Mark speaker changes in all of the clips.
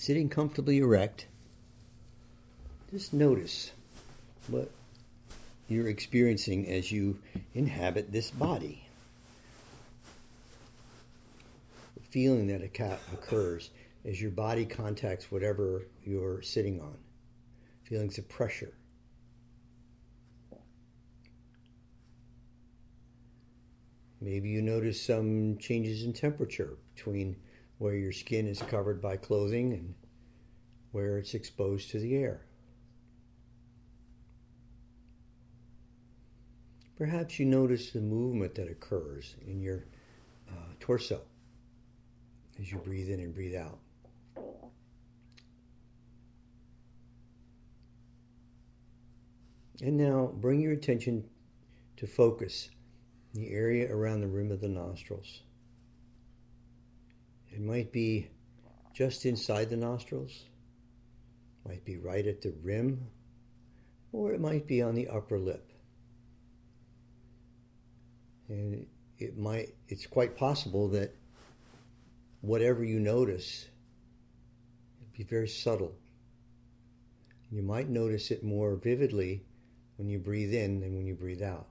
Speaker 1: sitting comfortably erect, just notice what you're experiencing as you inhabit this body. The feeling that occurs as your body contacts whatever you're sitting on, feelings of pressure. Maybe you notice some changes in temperature between where your skin is covered by clothing and where it's exposed to the air. Perhaps you notice the movement that occurs in your uh, torso as you breathe in and breathe out. And now bring your attention to focus the area around the rim of the nostrils. It might be just inside the nostrils, might be right at the rim, or it might be on the upper lip. And it might it's quite possible that whatever you notice it'd be very subtle. You might notice it more vividly when you breathe in than when you breathe out.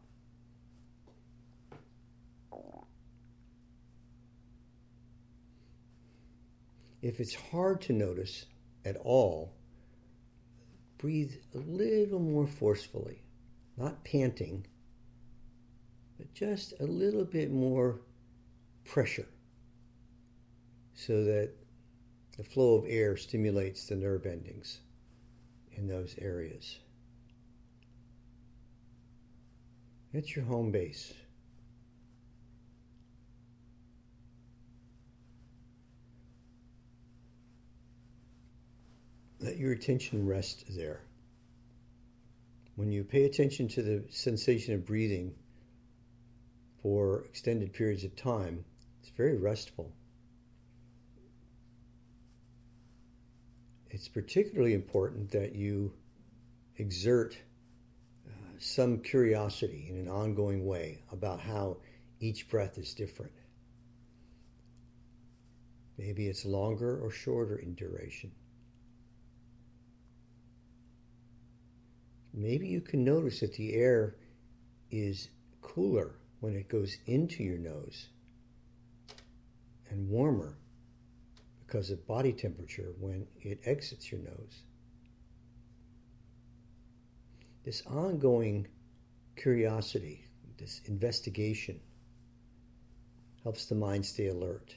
Speaker 1: If it's hard to notice at all, breathe a little more forcefully, not panting, but just a little bit more pressure so that the flow of air stimulates the nerve endings in those areas. It's your home base. Let your attention rest there. When you pay attention to the sensation of breathing for extended periods of time, it's very restful. It's particularly important that you exert uh, some curiosity in an ongoing way about how each breath is different. Maybe it's longer or shorter in duration. Maybe you can notice that the air is cooler when it goes into your nose and warmer because of body temperature when it exits your nose. This ongoing curiosity, this investigation, helps the mind stay alert.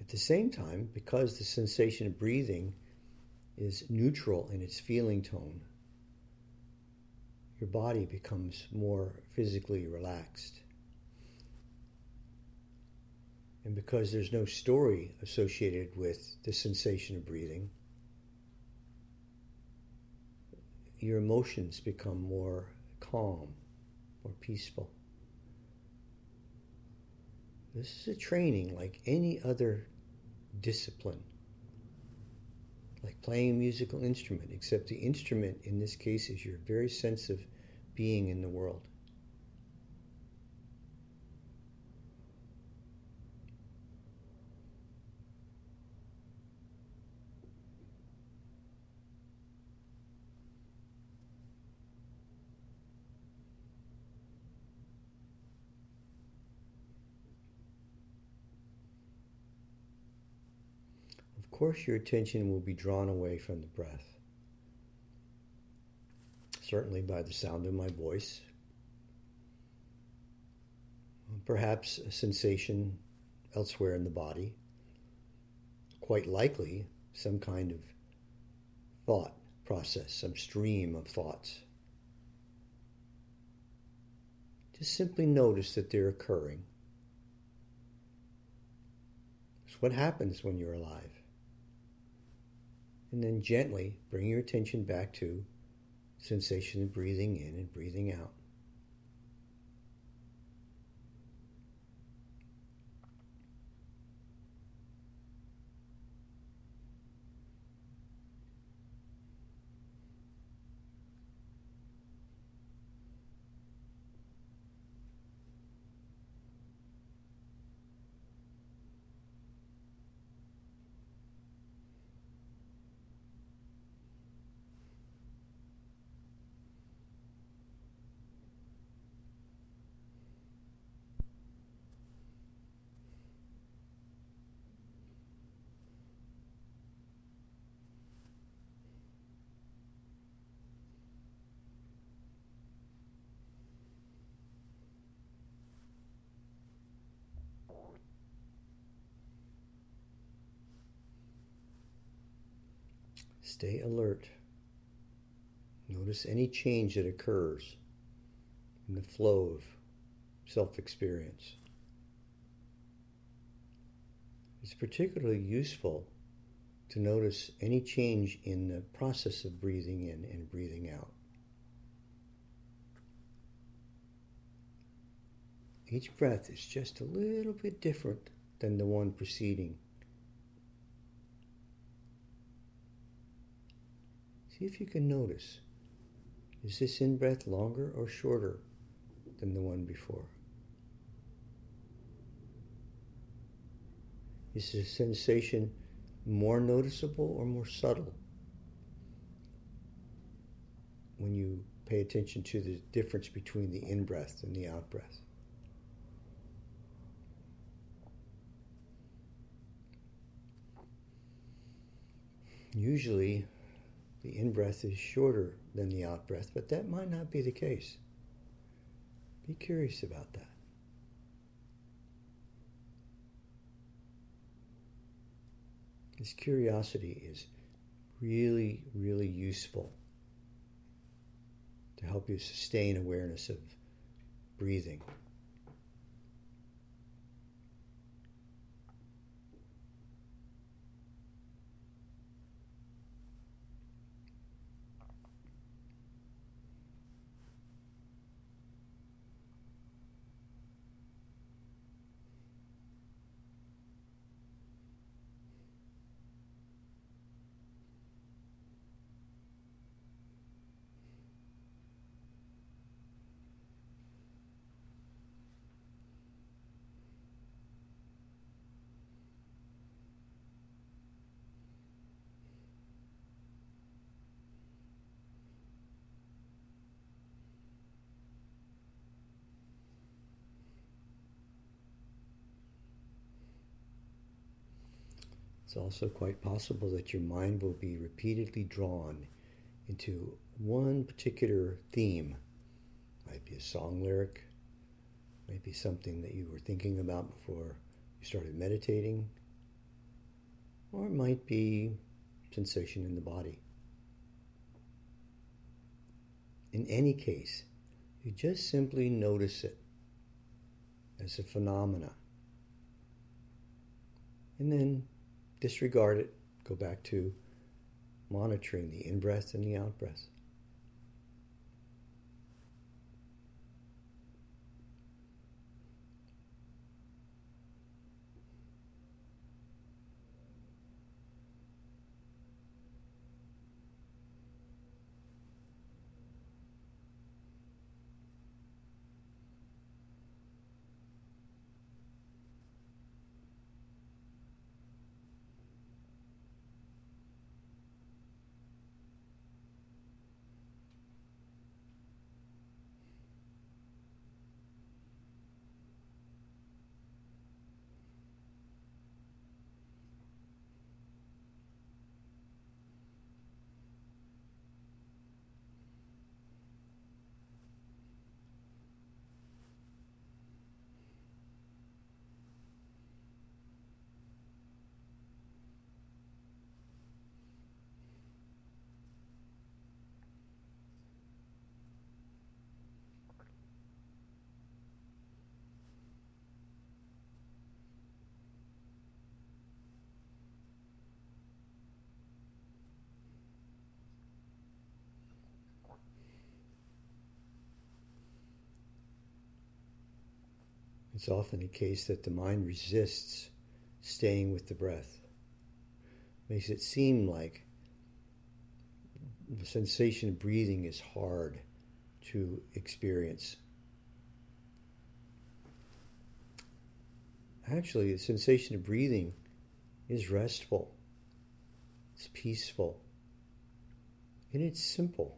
Speaker 1: At the same time, because the sensation of breathing is neutral in its feeling tone, your body becomes more physically relaxed. And because there's no story associated with the sensation of breathing, your emotions become more calm, more peaceful. This is a training like any other discipline like playing a musical instrument, except the instrument in this case is your very sense of being in the world. Course, your attention will be drawn away from the breath. Certainly by the sound of my voice. Perhaps a sensation elsewhere in the body. Quite likely, some kind of thought process, some stream of thoughts. Just simply notice that they're occurring. It's what happens when you're alive and then gently bring your attention back to sensation of breathing in and breathing out. Stay alert. Notice any change that occurs in the flow of self experience. It's particularly useful to notice any change in the process of breathing in and breathing out. Each breath is just a little bit different than the one preceding. See if you can notice. Is this in breath longer or shorter than the one before? Is the sensation more noticeable or more subtle when you pay attention to the difference between the in breath and the out breath? Usually, the in breath is shorter than the out breath, but that might not be the case. Be curious about that. This curiosity is really, really useful to help you sustain awareness of breathing. Also quite possible that your mind will be repeatedly drawn into one particular theme. Might be a song lyric, might be something that you were thinking about before you started meditating, or it might be sensation in the body. In any case, you just simply notice it as a phenomena. And then disregard it, go back to monitoring the in breath and the out breath. It's often the case that the mind resists staying with the breath. Makes it seem like the sensation of breathing is hard to experience. Actually, the sensation of breathing is restful, it's peaceful, and it's simple.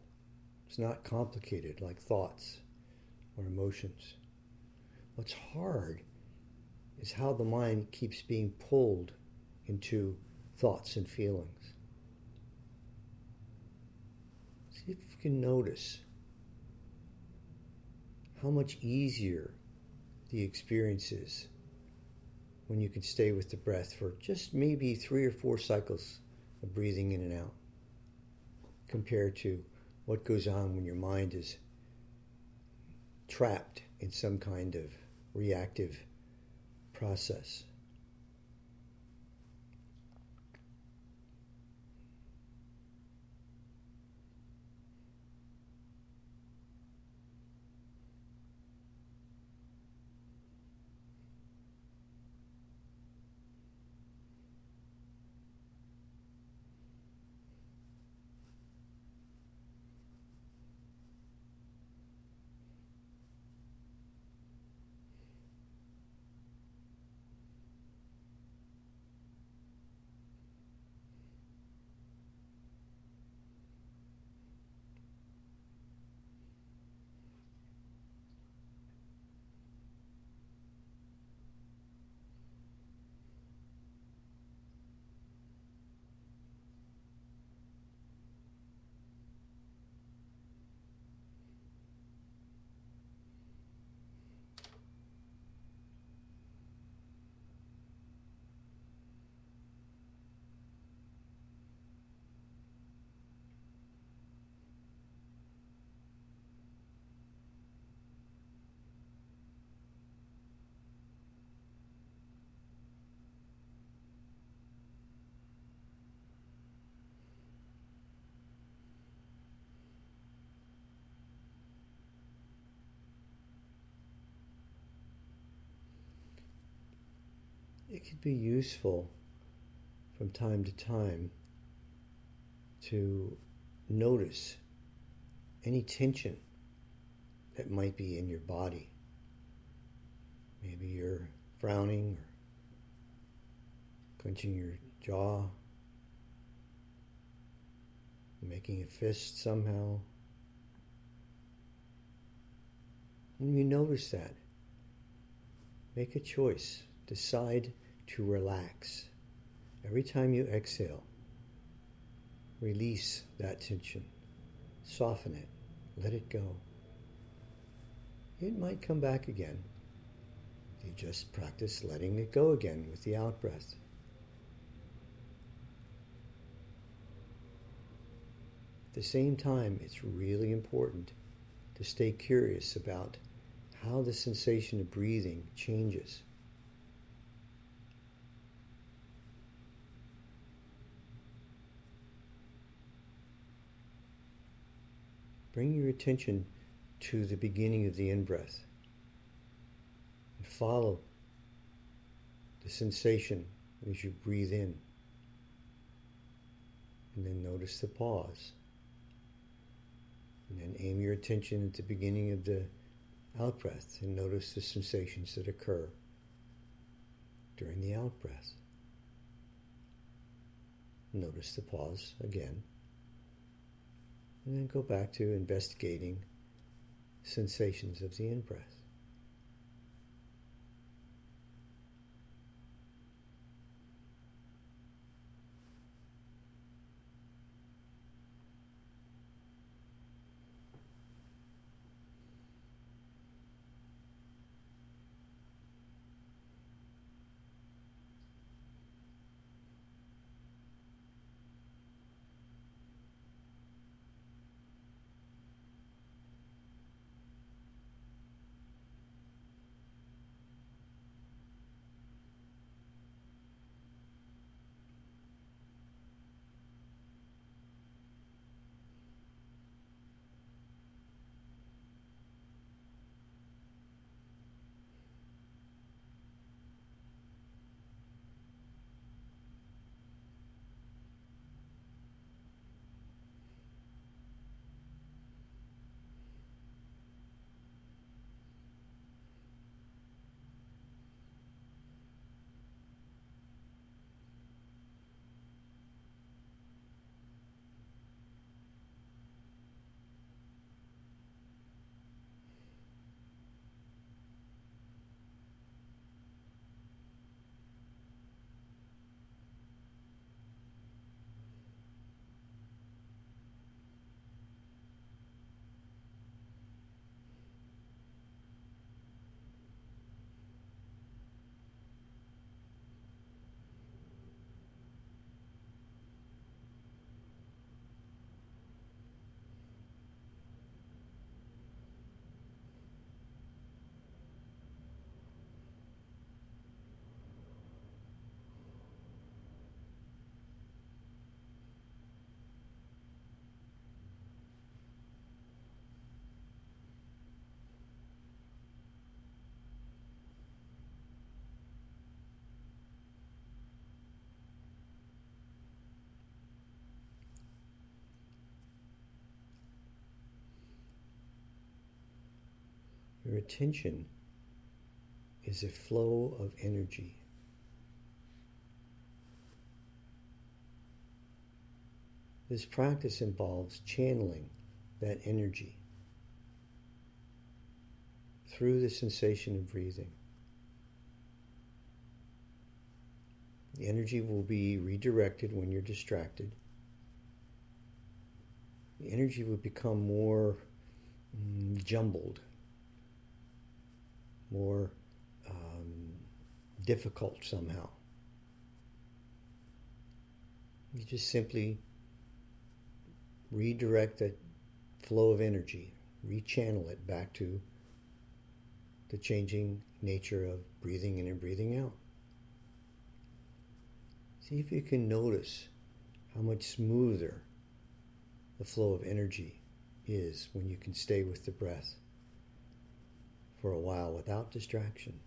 Speaker 1: It's not complicated like thoughts or emotions. What's hard is how the mind keeps being pulled into thoughts and feelings. See if you can notice how much easier the experience is when you can stay with the breath for just maybe three or four cycles of breathing in and out. compared to what goes on when your mind is trapped in some kind of reactive process. It could be useful from time to time to notice any tension that might be in your body. Maybe you're frowning or clenching your jaw, making a fist somehow. When you notice that, make a choice. Decide to relax. Every time you exhale, release that tension, soften it, let it go. It might come back again. You just practice letting it go again with the out breath. At the same time, it's really important to stay curious about how the sensation of breathing changes. Bring your attention to the beginning of the in breath and follow the sensation as you breathe in. And then notice the pause. And then aim your attention at the beginning of the out breath and notice the sensations that occur during the out breath. Notice the pause again. And then go back to investigating sensations of the in breath. Your attention is a flow of energy. This practice involves channeling that energy through the sensation of breathing. The energy will be redirected when you're distracted. The energy will become more mm, jumbled, more um, difficult somehow. You just simply redirect that flow of energy, rechannel it back to the changing nature of breathing in and breathing out. See if you can notice how much smoother the flow of energy is when you can stay with the breath for a while without distraction.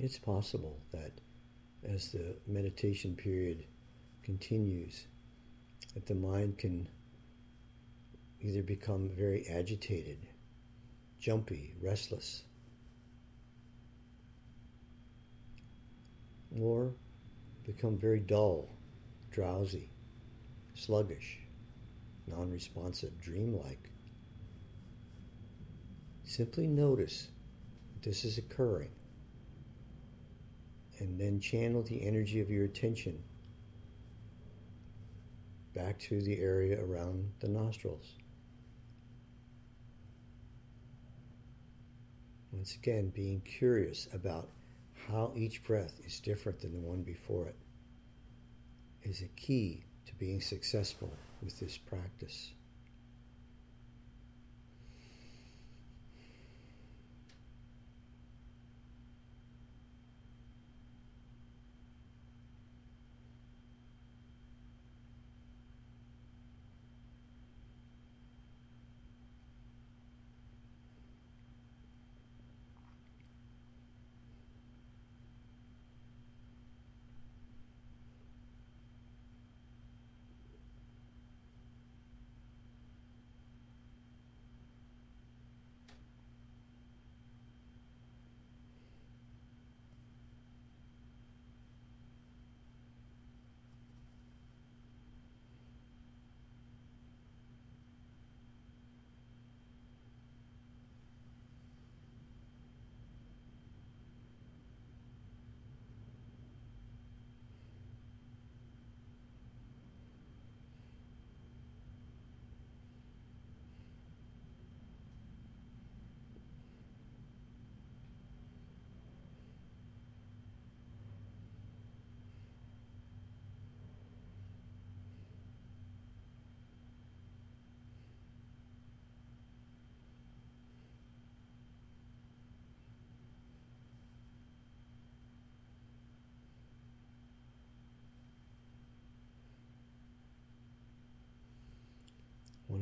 Speaker 1: It's possible that as the meditation period continues, that the mind can either become very agitated, jumpy, restless, or become very dull, drowsy, sluggish, non responsive, dreamlike. Simply notice that this is occurring and then channel the energy of your attention back to the area around the nostrils. Once again, being curious about how each breath is different than the one before it is a key to being successful with this practice.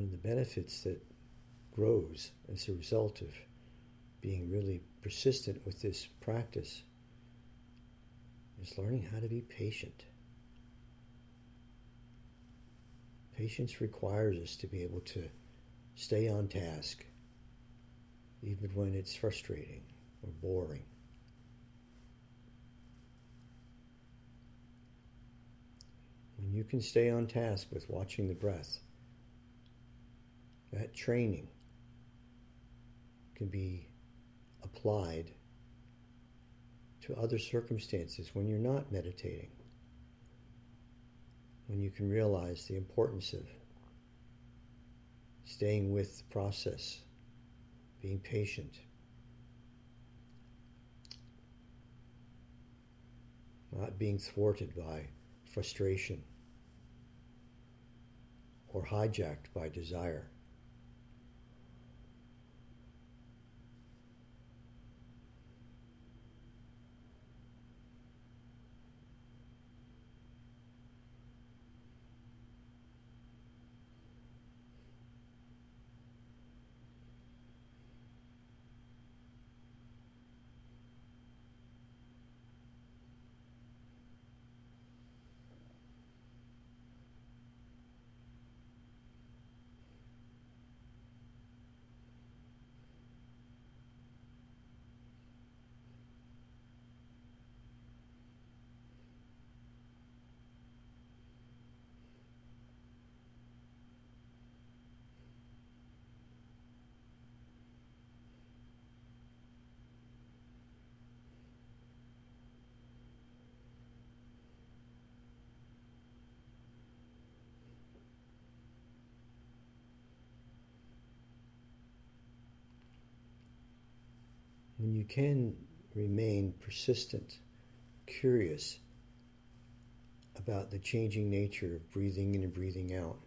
Speaker 1: Of the benefits that grows as a result of being really persistent with this practice is learning how to be patient. Patience requires us to be able to stay on task, even when it's frustrating or boring. When you can stay on task with watching the breath, that training can be applied to other circumstances when you're not meditating, when you can realize the importance of staying with the process, being patient. Not being thwarted by frustration or hijacked by desire. When you can remain persistent, curious about the changing nature of breathing in and breathing out,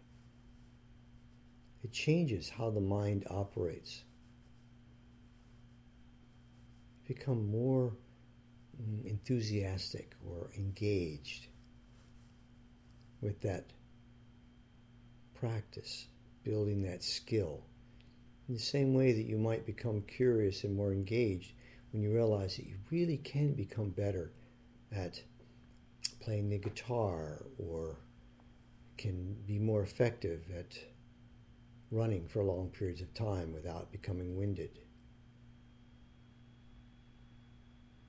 Speaker 1: it changes how the mind operates. Become more enthusiastic or engaged with that practice, building that skill in the same way that you might become curious and more engaged when you realize that you really can become better at playing the guitar or can be more effective at running for long periods of time without becoming winded.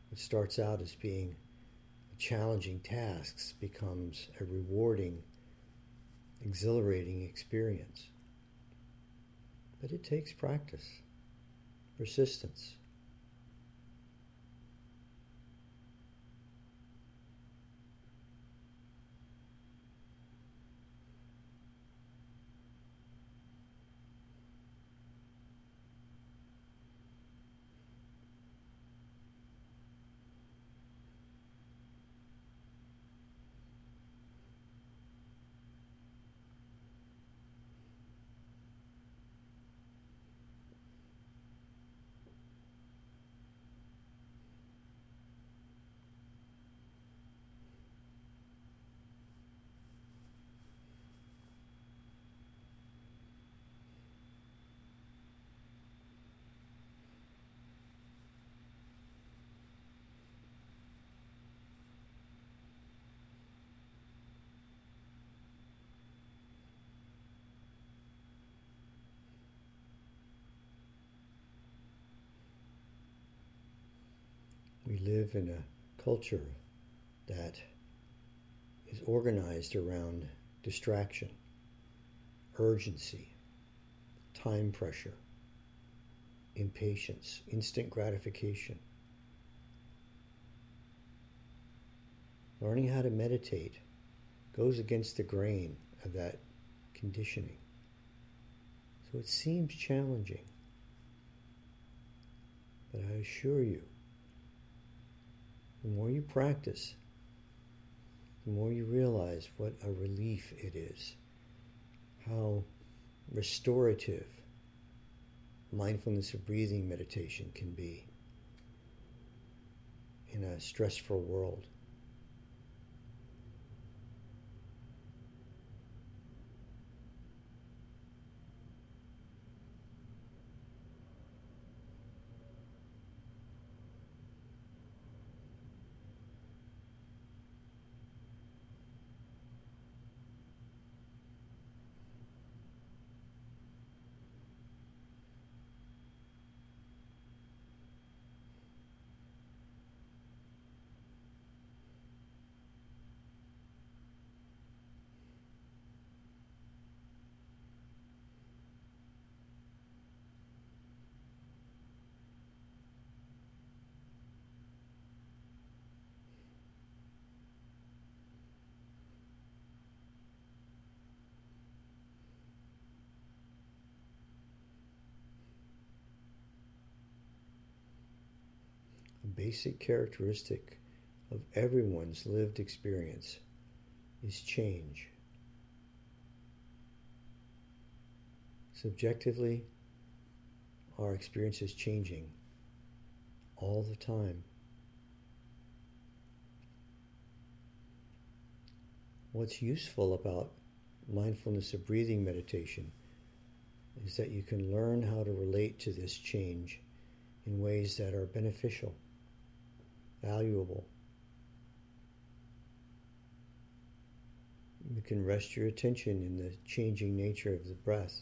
Speaker 1: What starts out as being challenging tasks becomes a rewarding, exhilarating experience. But it takes practice, persistence. We live in a culture that is organized around distraction, urgency, time pressure, impatience, instant gratification. Learning how to meditate goes against the grain of that conditioning. So it seems challenging. But I assure you, the more you practice, the more you realize what a relief it is, how restorative mindfulness of breathing meditation can be in a stressful world. Basic characteristic of everyone's lived experience is change. Subjectively, our experience is changing all the time. What's useful about mindfulness of breathing meditation is that you can learn how to relate to this change in ways that are beneficial, valuable. You can rest your attention in the changing nature of the breath.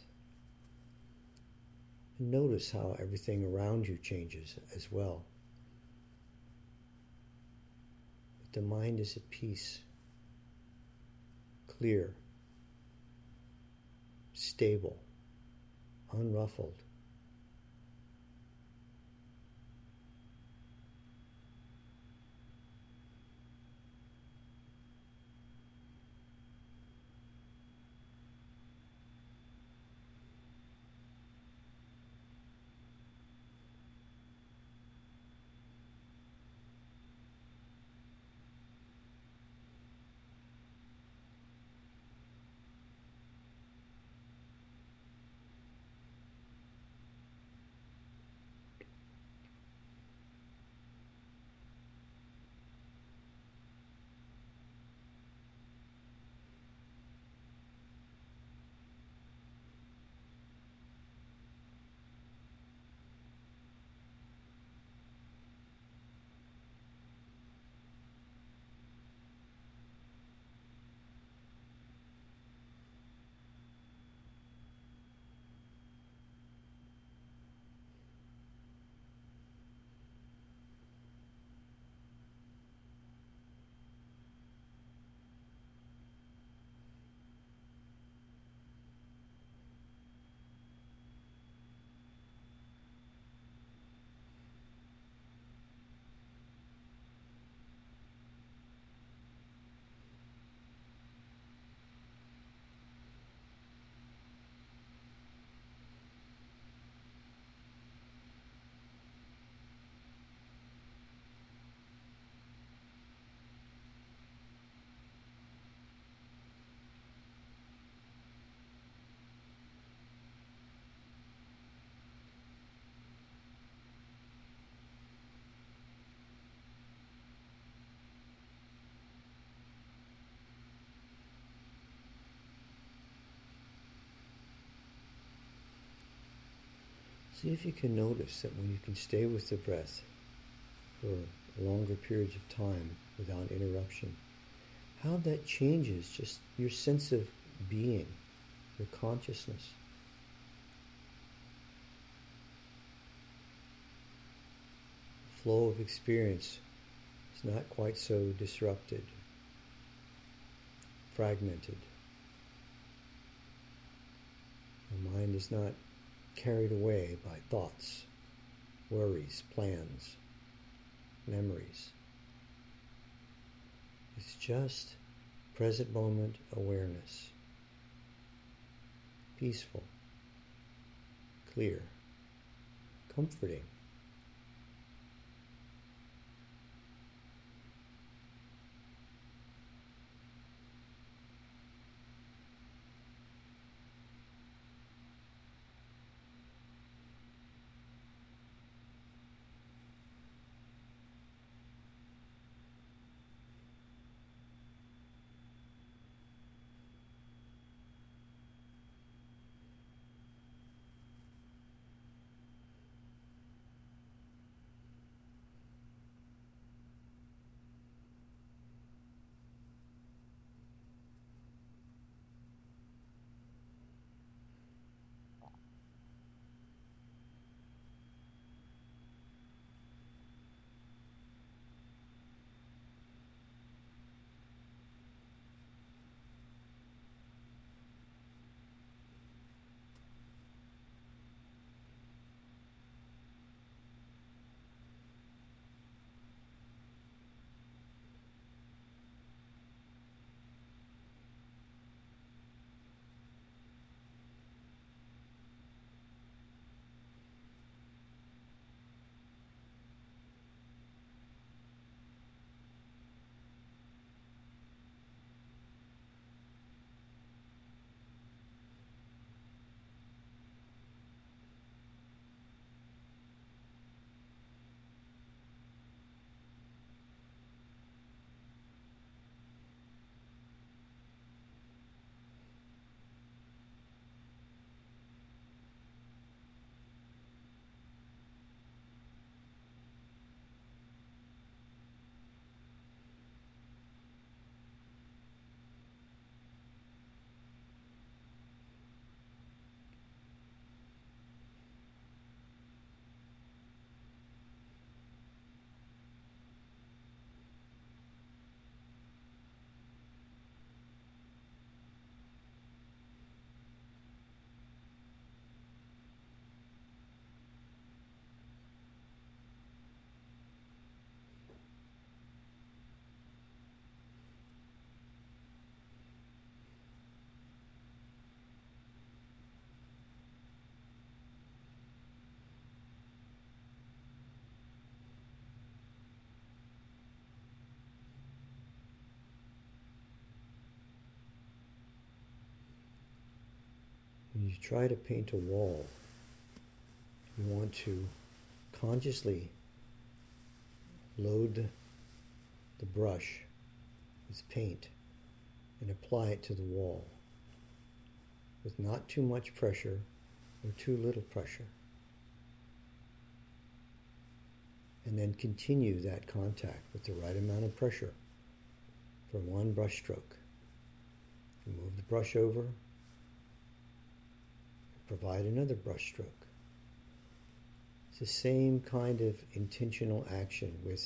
Speaker 1: And notice how everything around you changes as well. But the mind is at peace, clear, stable, unruffled. See if you can notice that when you can stay with the breath for longer periods of time without interruption, how that changes just your sense of being, your consciousness. Flow of experience is not quite so disrupted, fragmented. The mind is not carried away by thoughts, worries, plans, memories. It's just present moment awareness. Peaceful, clear, comforting. You try to paint a wall, you want to consciously load the brush with paint and apply it to the wall with not too much pressure or too little pressure. And then continue that contact with the right amount of pressure for one brush stroke. You move the brush over, provide another brushstroke. It's the same kind of intentional action with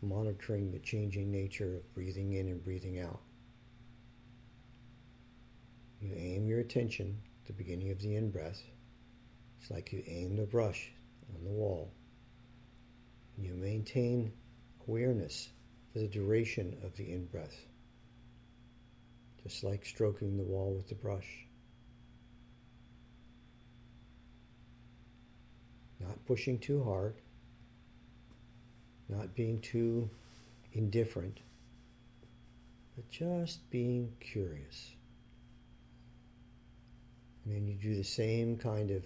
Speaker 1: monitoring the changing nature of breathing in and breathing out. You aim your attention at the beginning of the in breath. It's like you aim the brush on the wall. You maintain awareness for the duration of the in breath, just like stroking the wall with the brush. Not pushing too hard, not being too indifferent, but just being curious. And then you do the same kind of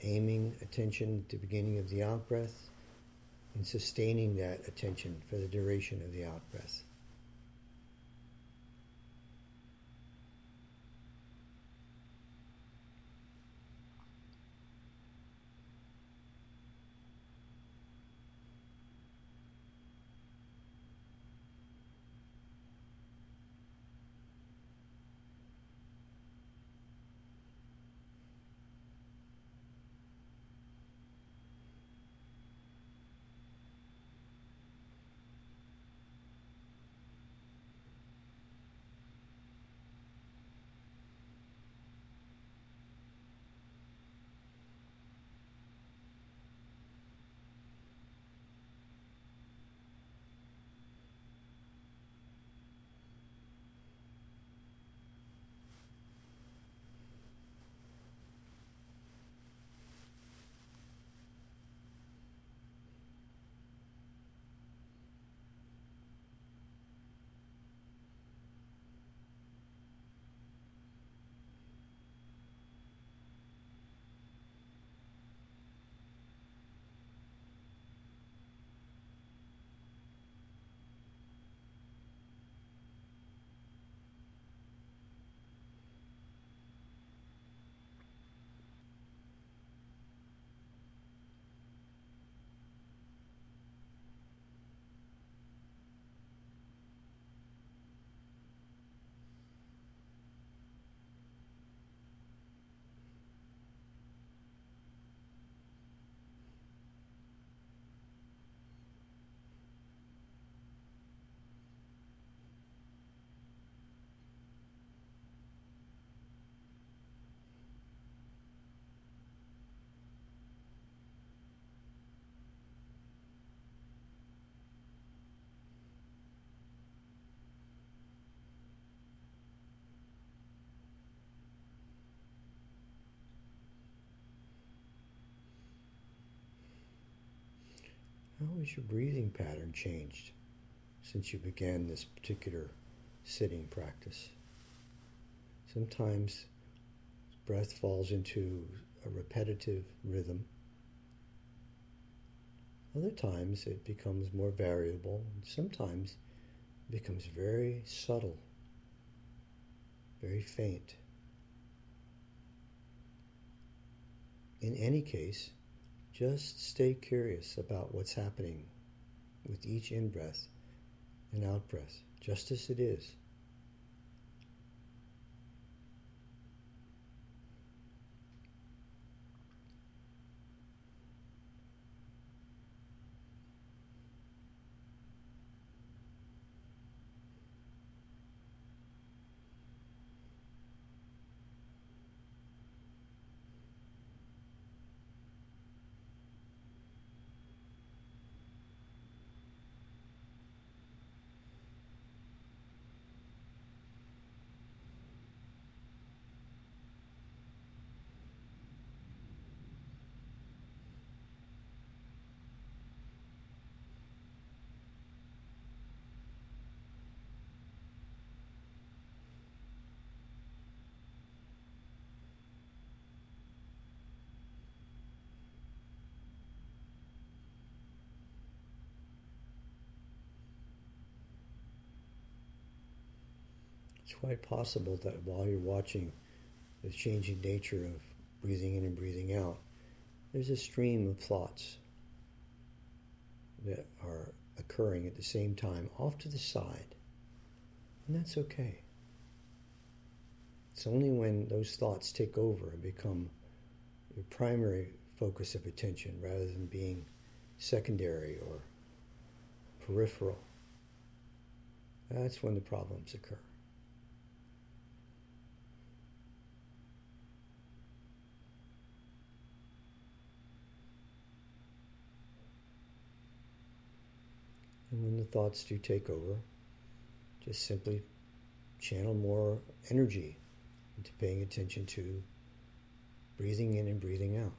Speaker 1: aiming attention at the beginning of the out breath and sustaining that attention for the duration of the out breath. Has your breathing pattern changed since you began this particular sitting practice? Sometimes breath falls into a repetitive rhythm. Other times it becomes more variable. Sometimes it becomes very subtle, very faint. In any case, just stay curious about what's happening with each in breath and out breath, just as it is. It's quite possible that while you're watching the changing nature of breathing in and breathing out, there's a stream of thoughts that are occurring at the same time off to the side. And that's okay. It's only when those thoughts take over and become your primary focus of attention rather than being secondary or peripheral. That's when the problems occur. And when the thoughts do take over, just simply channel more energy into paying attention to breathing in and breathing out.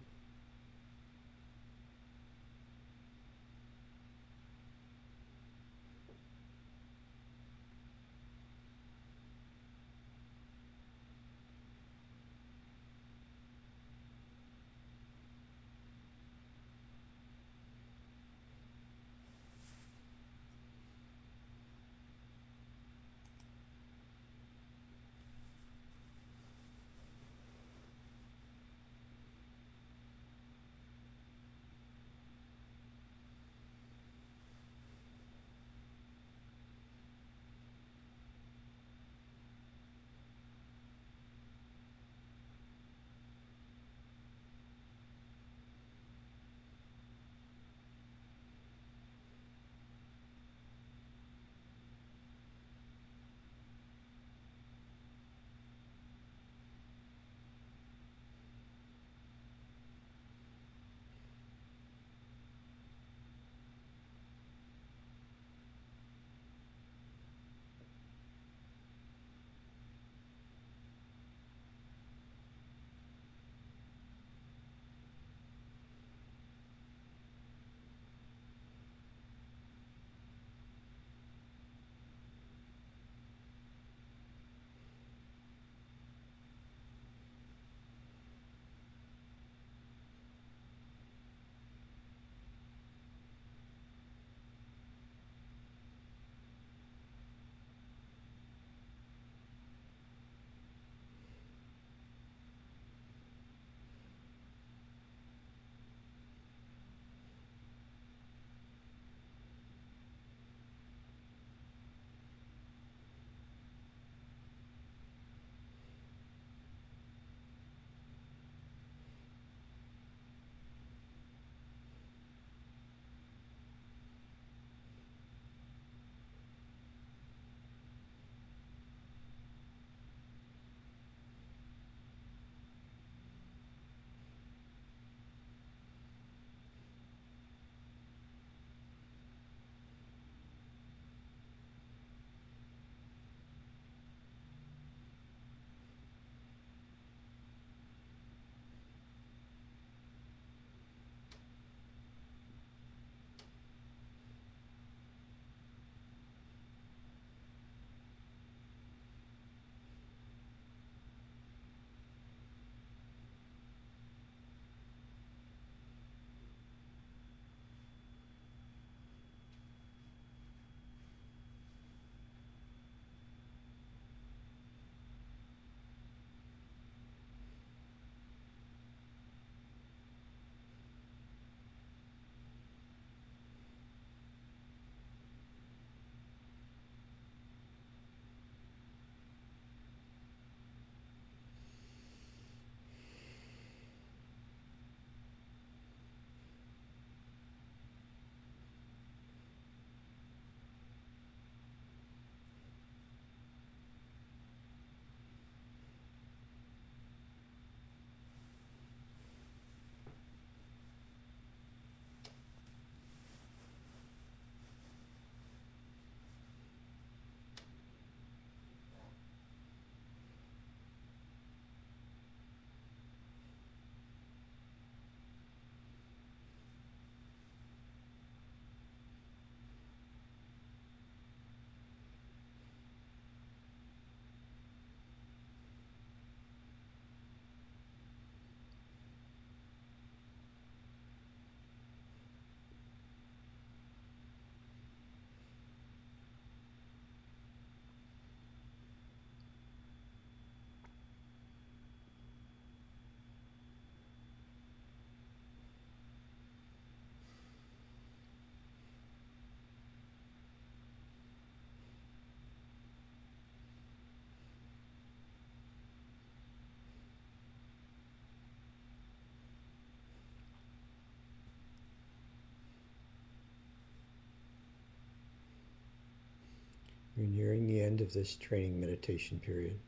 Speaker 1: We're nearing the end of this training meditation period.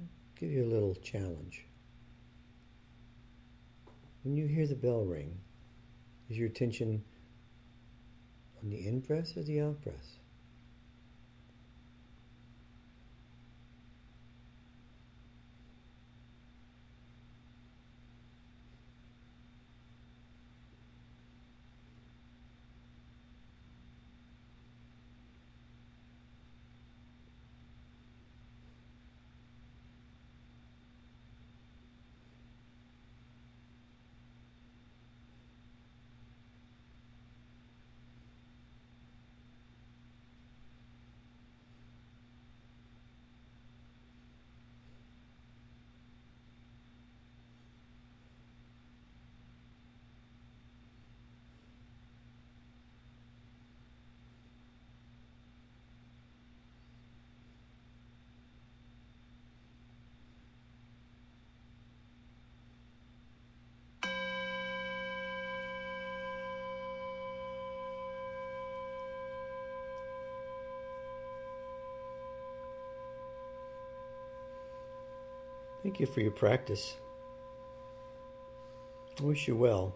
Speaker 1: I'll give you a little challenge. When you hear the bell ring, is your attention on the in breath or the out breath? Thank you for your practice. I wish you well.